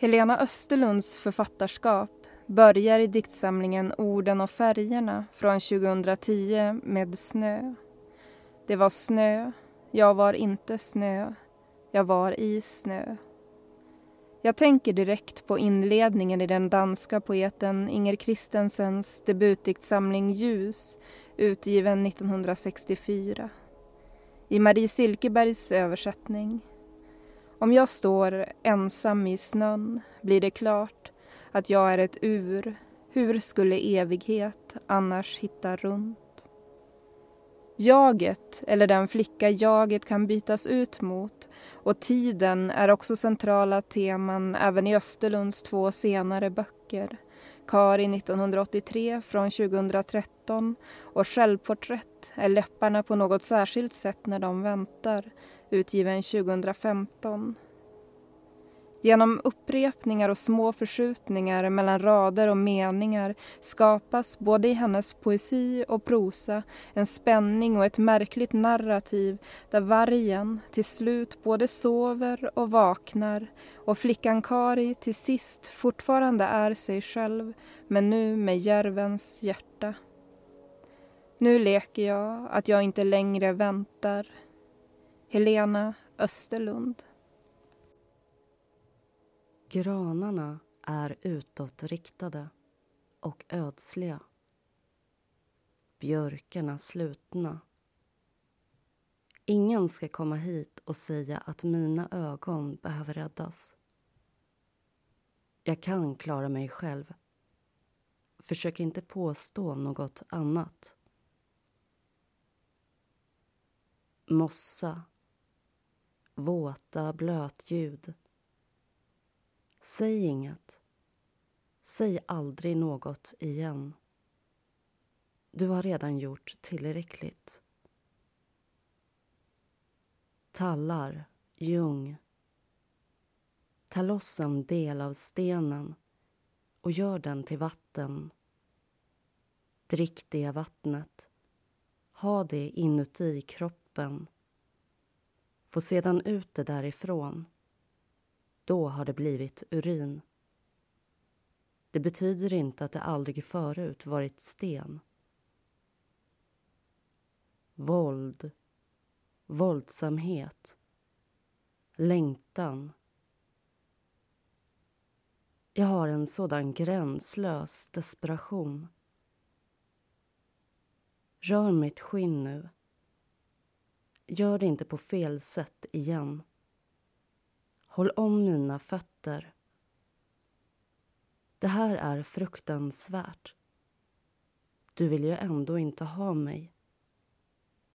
Helena Österlunds författarskap börjar i diktsamlingen Orden och färgerna från 2010 med snö. Det var snö, jag var inte snö, jag var i snö. Jag tänker direkt på inledningen i den danska poeten Inger Christensens debutdiktsamling Ljus, utgiven 1964. I Marie Silkebergs översättning. Om jag står ensam i snön blir det klart att jag är ett ur. Hur skulle evighet annars hitta runt? Jaget, eller den flicka jaget kan bytas ut mot och tiden är också centrala teman även i Österlunds två senare böcker. Kari 1983 från 2013 och Självporträtt är läpparna på något särskilt sätt när de väntar, utgiven 2015. Genom upprepningar och små förskjutningar mellan rader och meningar skapas både i hennes poesi och prosa en spänning och ett märkligt narrativ där vargen till slut både sover och vaknar och flickan Kari till sist fortfarande är sig själv men nu med järvens hjärta. Nu leker jag att jag inte längre väntar. Helena Österlund Granarna är utåtriktade och ödsliga. Björkarna slutna. Ingen ska komma hit och säga att mina ögon behöver räddas. Jag kan klara mig själv. Försök inte påstå något annat. Mossa. Våta blötljud Säg inget. Säg aldrig något igen. Du har redan gjort tillräckligt. Tallar, ljung. Ta loss en del av stenen och gör den till vatten. Drick det vattnet. Ha det inuti kroppen. Få sedan ut det därifrån. Då har det blivit urin. Det betyder inte att det aldrig förut varit sten. Våld, våldsamhet, längtan. Jag har en sådan gränslös desperation. Rör mitt skinn nu. Gör det inte på fel sätt igen. Håll om mina fötter. Det här är fruktansvärt. Du vill ju ändå inte ha mig.